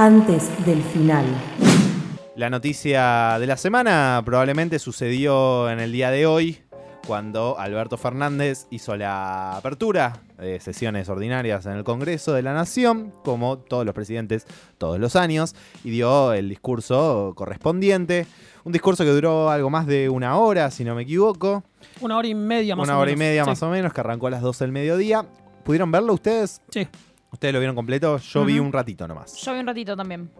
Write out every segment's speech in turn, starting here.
antes del final. La noticia de la semana probablemente sucedió en el día de hoy, cuando Alberto Fernández hizo la apertura de sesiones ordinarias en el Congreso de la Nación, como todos los presidentes todos los años, y dio el discurso correspondiente. Un discurso que duró algo más de una hora, si no me equivoco. Una hora y media más una o hora y media Sí. más o menos, que arrancó a las 12 del mediodía. ¿Pudieron verlo ustedes? Sí, ¿Ustedes lo vieron completo? Yo vi Ujú. un ratito nomás. Yo vi un ratito también.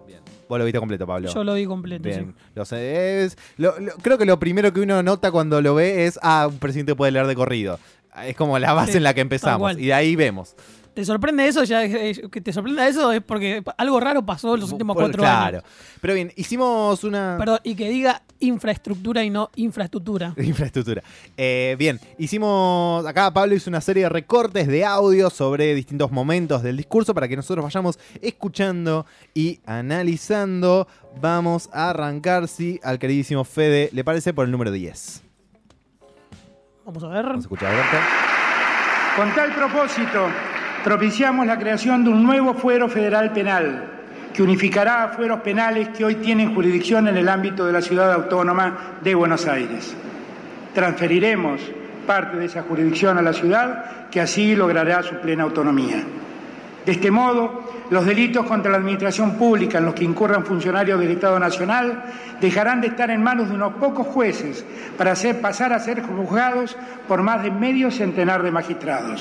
Vos lo viste completo, Pablo. yo lo vi completo. Bien, lo sé, es- lo- lo- creo que lo primero que uno nota cuando lo ve es, ah, un presidente puede leer de corrido. Es como la base Sí, en la que tal empezamos. cual. Y de ahí vemos. ¿Te sorprende eso? Ya, eh, que te sorprenda eso es porque algo raro pasó en los últimos Por- cuatro claro. años. Pero bien, hicimos una... Perdón, y que diga infraestructura y no infraestructura. Infraestructura. Eh, bien, hicimos. Acá Pablo hizo una serie de recortes de audio sobre distintos momentos del discurso para que nosotros vayamos escuchando y analizando. Vamos a arrancar, si al queridísimo Fede le parece, por el número 10. Vamos a ver. Vamos a escuchar, Alberto. Con tal propósito, propiciamos la creación de un nuevo fuero federal penal que unificará a fueros penales que hoy tienen jurisdicción en el ámbito de la ciudad autónoma de Buenos Aires. Transferiremos parte de esa jurisdicción a la ciudad que así logrará su plena autonomía. De este modo, los delitos contra la administración pública en los que incurran funcionarios del Estado Nacional dejarán de estar en manos de unos pocos jueces para hacer pasar a ser juzgados por más de medio centenar de magistrados.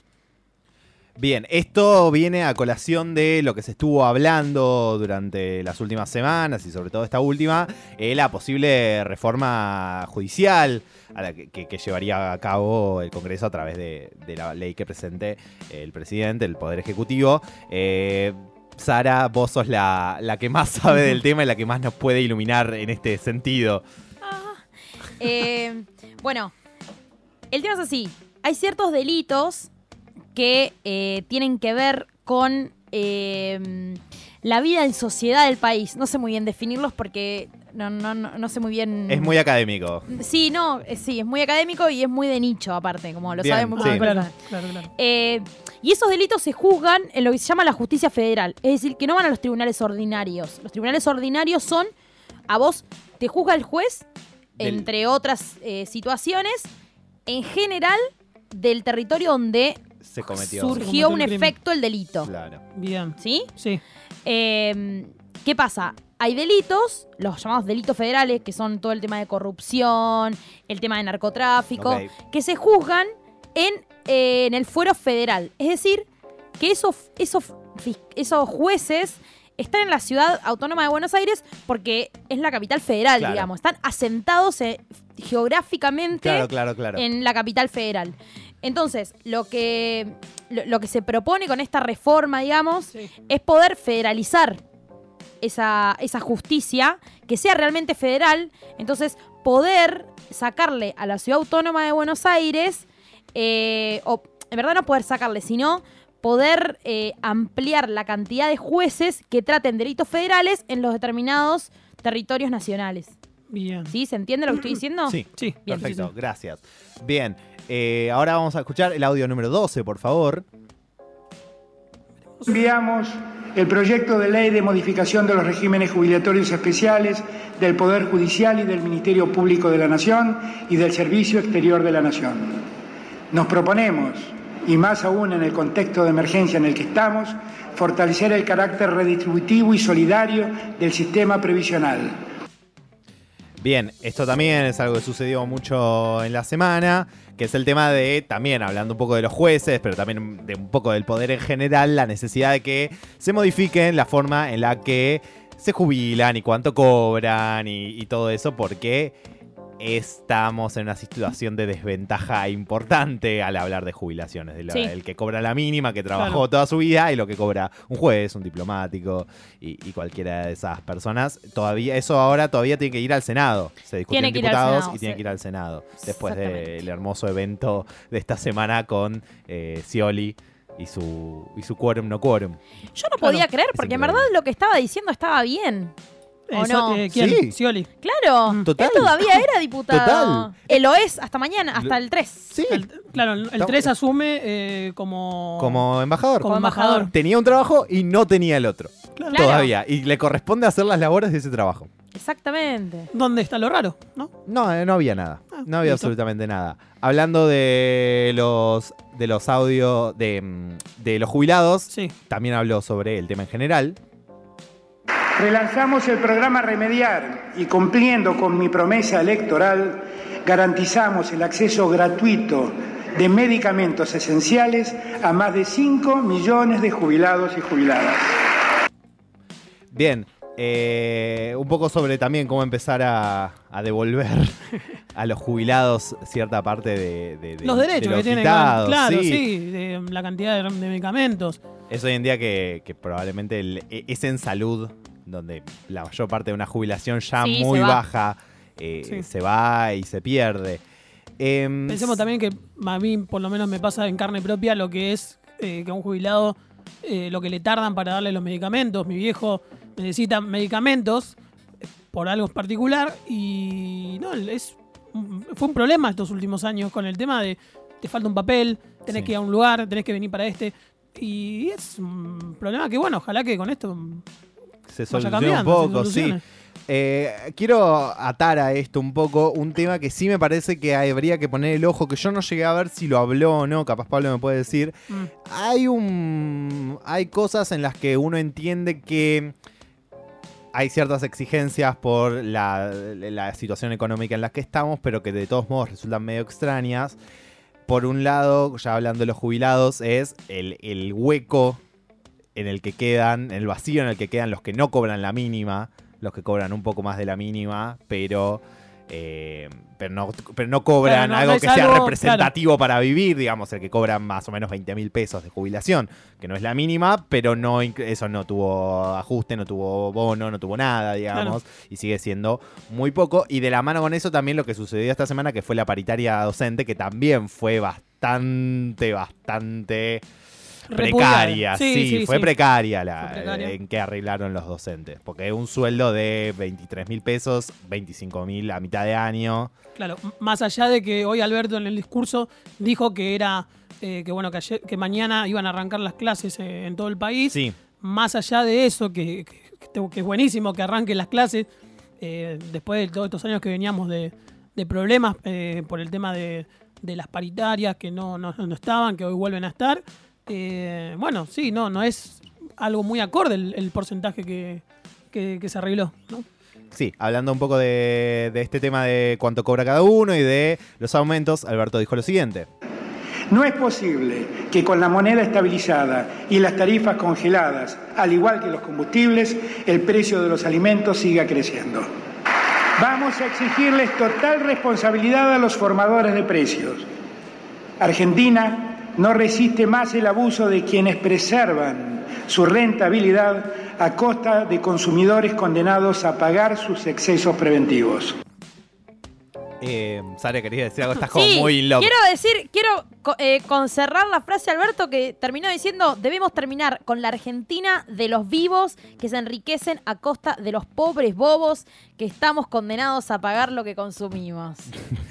Bien, esto viene a colación de lo que se estuvo hablando durante las últimas semanas y sobre todo esta última, eh, la posible reforma judicial a la que, que- que llevaría a cabo el Congreso a través de, de la ley que presente el presidente, el Poder Ejecutivo. Eh, Sara, vos sos la, la que más sabe del tema y la que más nos puede iluminar en este sentido. Eh, bueno, el tema es así. Hay ciertos delitos que eh, tienen que ver con eh, la vida en sociedad del país. No sé muy bien definirlos porque no, no, no, no sé muy bien. Es muy académico. Sí, no, eh, sí, es muy académico y es muy de nicho, aparte, como lo Bien, sabe muy sí. Ah, bien. claro, claro, claro. Eh, y esos delitos se juzgan en lo que se llama la justicia federal. Es decir, que no van a los tribunales ordinarios. Los tribunales ordinarios son, a vos te juzga el juez, Del- entre otras eh, situaciones, en general del territorio donde Se cometió. surgió un efecto el delito. Claro. Bien. ¿Sí? Sí. Eh, ¿Qué pasa? Hay delitos, los llamados delitos federales, que son todo el tema de corrupción, el tema de narcotráfico, que se juzgan en, eh, en el fuero federal. Es decir, que esos, esos, esos jueces están en la ciudad autónoma de Buenos Aires porque es la capital federal, Claro. digamos. Están asentados eh, geográficamente Claro, claro, claro. en la capital federal. Entonces, lo que, lo, lo que se propone con esta reforma, digamos, Sí. es poder federalizar esa, esa justicia, que sea realmente federal, entonces poder sacarle a la ciudad autónoma de Buenos Aires, eh, o en verdad no poder sacarle, sino poder eh, ampliar la cantidad de jueces que traten delitos federales en los determinados territorios nacionales. Bien. ¿Sí? ¿Se entiende lo que estoy diciendo? Sí, Sí, Bien. perfecto, sí, sí. gracias. Bien, eh, ahora vamos a escuchar el audio número 12, por favor. Enviamos el proyecto de ley de modificación de los regímenes jubilatorios especiales del Poder Judicial y del Ministerio Público de la Nación y del Servicio Exterior de la Nación. Nos proponemos, y más aún en el contexto de emergencia en el que estamos, fortalecer el carácter redistributivo y solidario del sistema previsional. Bien, esto también es algo que sucedió mucho en la semana, que es el tema de, también hablando un poco de los jueces, pero también de un poco del poder en general, la necesidad de que se modifiquen la forma en la que se jubilan y cuánto cobran y, y todo eso, porque estamos en una situación de desventaja importante al hablar de jubilaciones. De la- Sí. El que cobra la mínima, que trabajó Claro. toda su vida, y lo que cobra un juez, un diplomático y, y cualquiera de esas personas. Todavía, eso ahora todavía tiene que ir al Senado. Se discute Tiene en que ir al diputados Senado, y tiene sí. que ir al Senado. Después del hermoso evento de esta semana con eh, Scioli y su, y su quórum no quórum. Yo no Claro, podía creer, porque en verdad lo que estaba diciendo estaba bien. ¿O Eso, no? eh, ¿Quién? Sí. Scioli. Claro, Total. él todavía era diputado. Total. Eh, lo es hasta mañana, hasta el 3. Sí, El- claro, el Estamos- 3 asume eh, como, como embajador. como embajador. Tenía un trabajo y no tenía el otro. Claro. Claro. Todavía. Y le corresponde hacer las labores de ese trabajo. Exactamente. ¿Dónde está lo raro? ¿No? No, eh, no había nada. Ah, No había listo. absolutamente nada. Hablando de los de los audios de, mm, de los jubilados, Sí. también habló sobre el tema en general. Relanzamos el programa Remediar y cumpliendo con mi promesa electoral, garantizamos el acceso gratuito de medicamentos esenciales a más de 5 millones de jubilados y jubiladas. Bien, eh, un poco sobre también cómo empezar a, a devolver a los jubilados cierta parte de, de- de- Los derechos de que tienen. claro, sí. sí. de la cantidad de, de medicamentos. Es hoy en día que, que probablemente el- e- es en salud donde la mayor parte de una jubilación ya Sí, muy baja eh, Sí. se va y se pierde. Em, Pensemos también que a mí, por lo menos, me pasa en carne propia lo que es eh, que a un jubilado, eh, lo que le tardan para darle los medicamentos. Mi viejo necesita medicamentos eh, por algo particular y no, es fue un problema estos últimos años con el tema de te falta un papel, tenés Sí. que ir a un lugar, tenés que venir para este. Y es un problema que, bueno, ojalá que con esto se vaya soluciona un poco, sí. solucione. Eh, quiero atar a esto un poco un tema que sí me parece que habría que poner el ojo, que yo no llegué a ver si lo habló o no, capaz Pablo me puede decir. Mm. Hay un. Hay cosas en las que uno entiende que hay ciertas exigencias por la, la situación económica en la que estamos, pero que de todos modos resultan medio extrañas. Por un lado, ya hablando de los jubilados, es el, el hueco en el que quedan, el vacío en el que quedan los que no cobran la mínima, los que cobran un poco más de la mínima, pero, eh, pero, no, pero no cobran Claro, no- algo no que sea representativo para vivir, digamos, el que cobra más o menos 20 mil pesos de jubilación, que no es la mínima, pero no eso no tuvo ajuste, no tuvo bono, no tuvo nada, digamos, y sigue siendo muy poco. Y de la mano con eso también lo que sucedió esta semana, que fue la paritaria docente, que también fue bastante, bastante. Precaria, sí, Sí, sí, fue precaria la Fue precaria. en que arreglaron los docentes, porque un sueldo de 23 mil pesos, 25 mil a mitad de año, Claro, más allá de que hoy Alberto en el discurso dijo que era eh, que bueno que, ayer- que mañana iban a arrancar las clases eh, en todo el país. sí, Más allá de eso, que, que- es buenísimo que arranquen las clases eh, después de todos estos años que veníamos de, de problemas eh, por el tema de, de las paritarias que no, no, no estaban, que hoy vuelven a estar. Eh, bueno, sí, no, no es algo muy acorde el, el porcentaje que, que- que se arregló. ¿no? sí, hablando un poco de, de este tema de cuánto cobra cada uno y de los aumentos, Alberto dijo lo siguiente. No es posible que con la moneda estabilizada y las tarifas congeladas, al igual que los combustibles, el precio de los alimentos siga creciendo. Vamos a exigirles total responsabilidad a los formadores de precios. Argentina no resiste más el abuso de quienes preservan su rentabilidad a costa de consumidores condenados a pagar sus excesos preventivos. Eh, Sara, quería decir algo, estás como Sí, muy loco. quiero decir, quiero eh, concerrar la frase Alberto que terminó diciendo, debemos terminar con la Argentina de los vivos que se enriquecen a costa de los pobres bobos que estamos condenados a pagar lo que consumimos.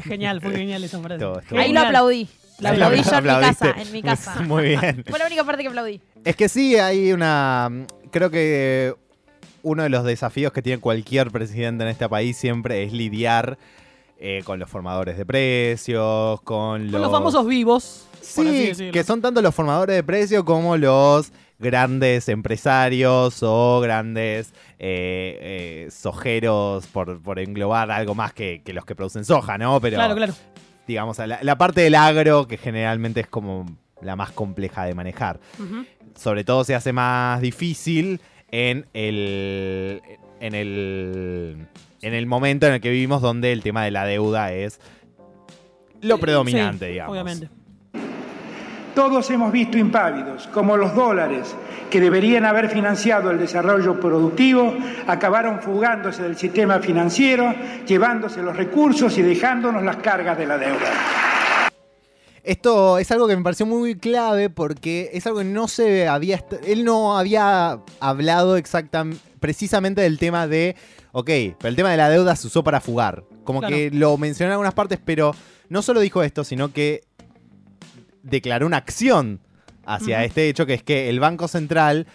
Genial, fue genial esa frase. Ahí lo Genial. aplaudí. Lo lo aplaudí yo en mi casa, en mi casa. Muy bien. Fue la única parte que aplaudí. Es que sí, hay una. Creo que uno de los desafíos que tiene cualquier presidente en este país siempre es lidiar eh, con los formadores de precios, con los. Con los famosos vivos. Sí, que son tanto los formadores de precios como los grandes empresarios o grandes eh, eh, sojeros, por, por englobar algo más que, que los que producen soja, ¿no? Pero Claro, claro. Digamos, la, la parte del agro que generalmente es como la más compleja de manejar sobre todo se hace más difícil en el en el en el momento en el que vivimos donde el tema de la deuda es lo predominante, sí, digamos. Obviamente. Todos hemos visto impávidos como los dólares que deberían haber financiado el desarrollo productivo acabaron fugándose del sistema financiero, llevándose los recursos y dejándonos las cargas de la deuda. Esto es algo que me pareció muy clave porque es algo que no se había. Él no había hablado exactamente, precisamente del tema de. Ok, pero el tema de la deuda se usó para fugar. Como Claro. que lo mencionó en algunas partes, pero no solo dijo esto, sino que declaró una acción hacia este hecho, que es que el Banco Central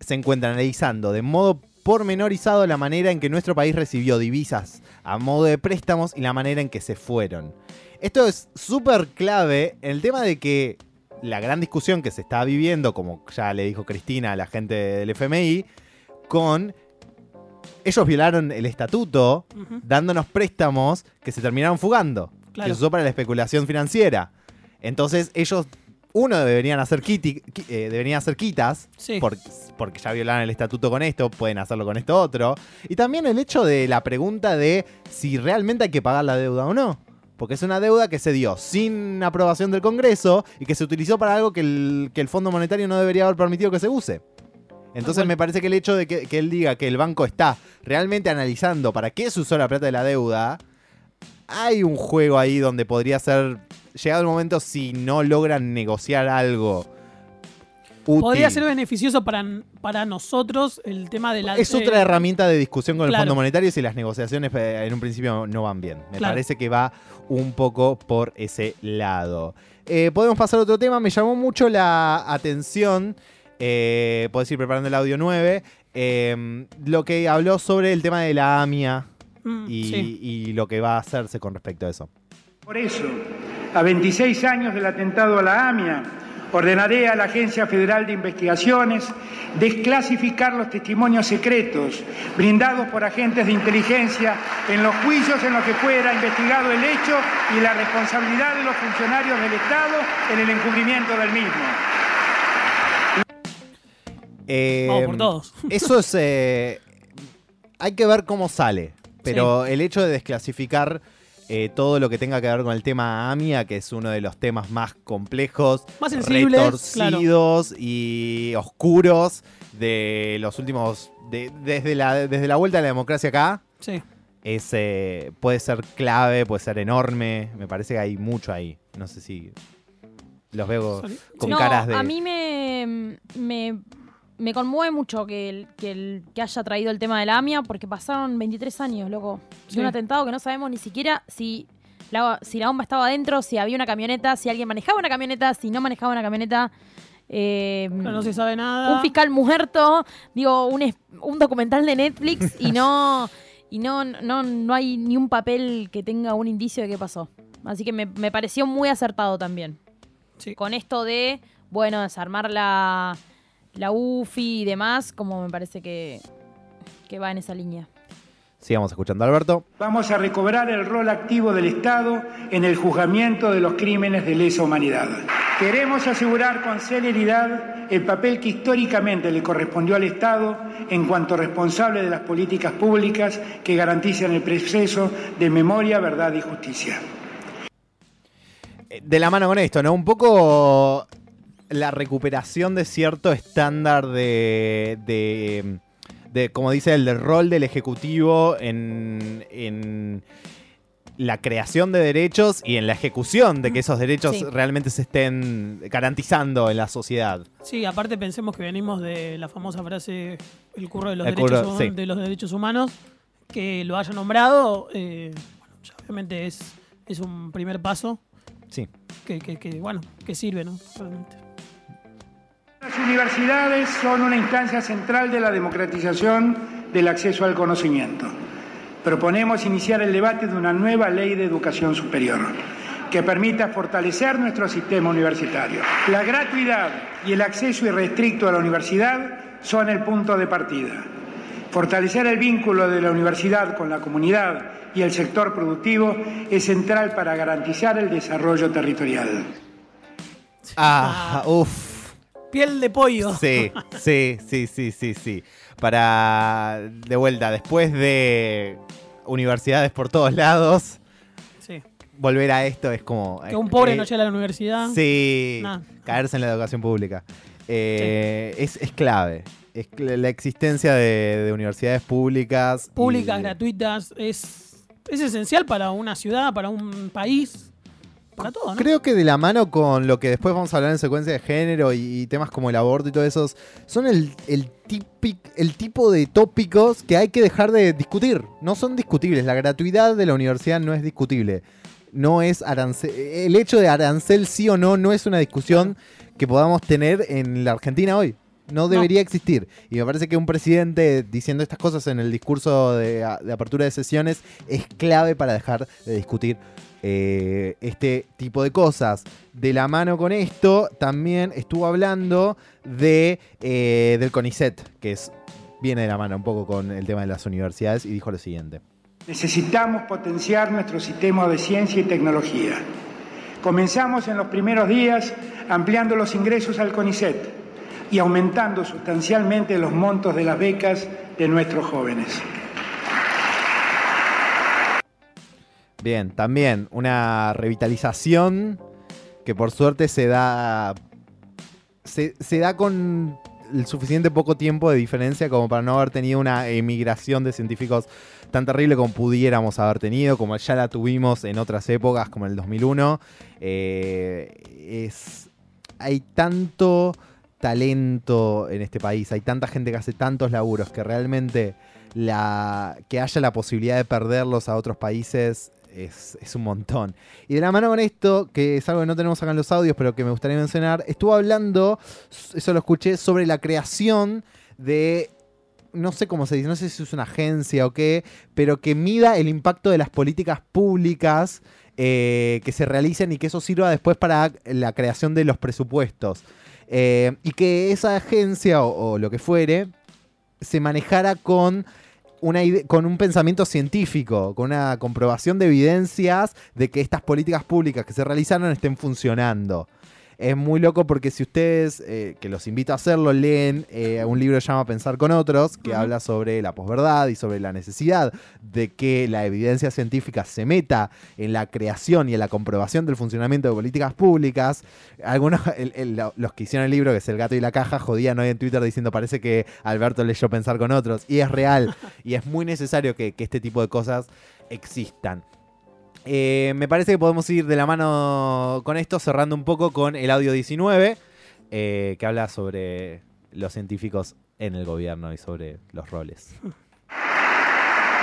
se encuentra analizando de modo pormenorizado la manera en que nuestro país recibió divisas a modo de préstamos y la manera en que se fueron. Esto es súper clave en el tema de que la gran discusión que se está viviendo, como ya le dijo Cristina a la gente del FMI, con ellos violaron el estatuto dándonos préstamos que se terminaron fugando, Claro. que se usó para la especulación financiera. Entonces ellos, uno, deberían hacer, qui- eh, deberían hacer quitas, Sí. por- porque ya violaron el estatuto con esto, pueden hacerlo con esto otro. Y también el hecho de la pregunta de si realmente hay que pagar la deuda o no. Porque es una deuda que se dio sin aprobación del Congreso y que se utilizó para algo que el, que el Fondo Monetario no debería haber permitido que se use. Entonces me parece que el hecho de que, que él diga que el banco está realmente analizando para qué se usó la plata de la deuda, hay un juego ahí donde podría ser, llegado el momento, si no logran negociar algo útil. Podría ser beneficioso para, para nosotros el tema de la. Es eh, otra herramienta de discusión con el. Fondo Monetario si las negociaciones eh, en un principio no van bien. Me Claro. parece que va un poco por ese lado. Eh, podemos pasar a otro tema. Me llamó mucho la atención. Eh, podés ir preparando el audio 9. eh, lo que habló sobre el tema de la AMIA mm, y, sí. y lo que va a hacerse con respecto a eso. Por eso, a 26 años del atentado a la AMIA, ordenaré a la Agencia Federal de Investigaciones desclasificar los testimonios secretos brindados por agentes de inteligencia en los juicios en los que fuera investigado el hecho y la responsabilidad de los funcionarios del Estado en el encubrimiento del mismo. Eh, Vamos por todos. Eso es. eh, hay que ver cómo sale. Pero el hecho de desclasificar eh, todo lo que tenga que ver con el tema AMIA, que es uno de los temas más complejos, Más retorcidos y oscuros de los últimos. de- desde, la, desde la vuelta a la democracia acá, Sí. es, eh, puede ser clave, puede ser enorme. Me parece que hay mucho ahí. No sé si. Los veo con no, caras de. a mí me, me, me conmueve mucho que, el, que, el- que haya traído el tema de la AMIA porque pasaron 23 años, loco. De Sí. un atentado que no sabemos ni siquiera si la, si la bomba estaba adentro, si había una camioneta, si alguien manejaba una camioneta, si no manejaba una camioneta. Eh, no se sabe nada. un fiscal muerto, digo, un, un documental de Netflix y no y no, no, no hay ni un papel que tenga un indicio de qué pasó. Así que me, me pareció muy acertado también. Sí. Con esto de, bueno, desarmar la, la UFI y demás, como me parece que, que va en esa línea. Sigamos escuchando Alberto. Vamos a recobrar el rol activo del Estado en el juzgamiento de los crímenes de lesa humanidad. Queremos asegurar con celeridad el papel que históricamente le correspondió al Estado en cuanto responsable de las políticas públicas que garantizan el proceso de memoria, verdad y justicia. Eh, de la mano con esto, ¿no? Un poco la recuperación de cierto estándar de, de, de, como dice el rol del Ejecutivo en, en la creación de derechos y en la ejecución de que esos derechos Sí. realmente se estén garantizando en la sociedad. Sí, aparte pensemos que venimos de la famosa frase el curro de los, El derechos, curro, hum- sí. de los derechos humanos, que lo haya nombrado, eh, bueno, ya obviamente es, es un primer paso Sí. que, que- que, bueno, que sirve, ¿no? Realmente. Las universidades son una instancia central de la democratización del acceso al conocimiento. Proponemos iniciar el debate de una nueva ley de educación superior que permita fortalecer nuestro sistema universitario. La gratuidad y el acceso irrestricto a la universidad son el punto de partida. Fortalecer el vínculo de la universidad con la comunidad y el sector productivo es central para garantizar el desarrollo territorial. Ah, uff. Piel de pollo. Sí, sí, sí, sí, sí, sí. Para, de vuelta, después de universidades por todos lados, Sí. volver a esto es como... Que un pobre eh, no llegue a la universidad. Sí, Nah. caerse en la educación pública. Eh, es, es clave. Es la existencia de, de universidades públicas. y- Públicas, gratuitas, es, es esencial para una ciudad, para un país. Para todo, ¿no? Creo que de la mano con lo que después vamos a hablar en secuencia de género y, y temas como el aborto y todo eso, son el, el, típic- el tipo de tópicos que hay que dejar de discutir. No son discutibles. La gratuidad de la universidad no es discutible. No es arancel. El hecho de arancel sí o no no es una discusión que podamos tener en la Argentina hoy. No debería existir. Y me parece que un presidente diciendo estas cosas en el discurso de, de apertura de sesiones es clave para dejar de discutir eh, este tipo de cosas. De la mano con esto, también estuvo hablando de, eh, del CONICET, que es, viene de la mano un poco con el tema de las universidades, y dijo lo siguiente. Necesitamos potenciar nuestro sistema de ciencia y tecnología. Comenzamos en los primeros días ampliando los ingresos al CONICET y aumentando sustancialmente los montos de las becas de nuestros jóvenes. Bien, también una revitalización que por suerte se da. Se, da con el suficiente poco tiempo de diferencia como para no haber tenido una emigración de científicos tan terrible como pudiéramos haber tenido, como ya la tuvimos en otras épocas, como en el 2001. Eh, es, hay tanto talento en este país, hay tanta gente que hace tantos laburos que realmente la, que haya la posibilidad de perderlos a otros países es, es, un montón. Y de la mano con esto, que es algo que no tenemos acá en los audios, pero que me gustaría mencionar, estuvo hablando, eso lo escuché, sobre la creación de, no sé cómo se dice, no sé si es una agencia o qué, pero que mida el impacto de las políticas públicas eh, que se realicen y que eso sirva después para la creación de los presupuestos. Eh, y que esa agencia o, o lo que fuere se manejara con una con un pensamiento científico, con una comprobación de evidencias de que estas políticas públicas que se realizaron estén funcionando. Es muy loco porque si ustedes, eh, que los invito a hacerlo, leen eh, un libro que llama Pensar con otros, que uh -huh. habla sobre la posverdad y sobre la necesidad de que la evidencia científica se meta en la creación y en la comprobación del funcionamiento de políticas públicas. Algunos, el, el, los que hicieron el libro, que es El gato y la caja, jodían hoy en Twitter diciendo parece que Alberto leyó Pensar con otros. Y es real. y es muy necesario que, que este tipo de cosas existan. Eh, me parece que podemos ir de la mano con esto, cerrando un poco con el audio 19, eh, que habla sobre los científicos en el gobierno y sobre los roles.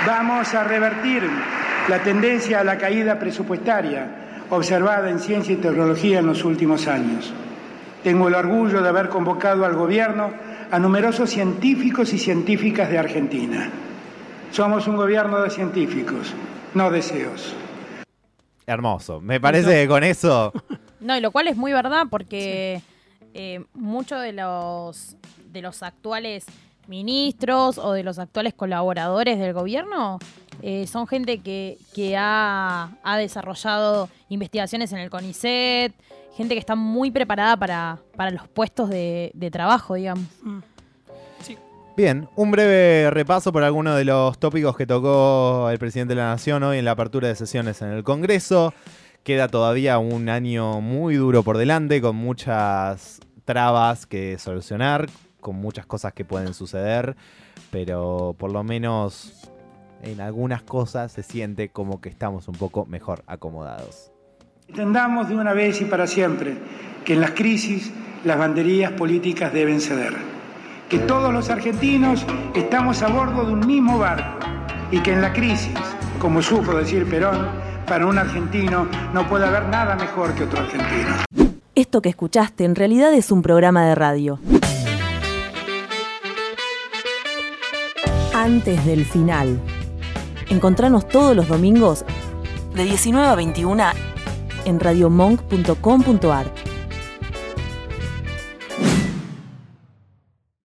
Vamos a revertir la tendencia a la caída presupuestaria observada en ciencia y tecnología en los últimos años. Tengo el orgullo de haber convocado al gobierno a numerosos científicos y científicas de Argentina. Somos un gobierno de científicos, no deseos. Hermoso. Me parece que con eso. No, y lo cual es muy verdad porque sí. eh, muchos de los, de los actuales ministros o de los actuales colaboradores del gobierno eh, son gente que, que ha, ha, desarrollado investigaciones en el CONICET, gente que está muy preparada para, para los puestos de, de trabajo, digamos. Mm. Bien, un breve repaso por algunos de los tópicos que tocó el presidente de la Nación hoy en la apertura de sesiones en el Congreso. Queda todavía un año muy duro por delante, con muchas trabas que solucionar, con muchas cosas que pueden suceder, pero por lo menos en algunas cosas se siente como que estamos un poco mejor acomodados. Entendamos de una vez y para siempre que en las crisis las banderías políticas deben ceder que todos los argentinos estamos a bordo de un mismo barco y que en la crisis, como supo decir Perón, para un argentino no puede haber nada mejor que otro argentino. Esto que escuchaste en realidad es un programa de radio. Antes del final. Encontranos todos los domingos de 19 a 21 en radiomonk.com.ar.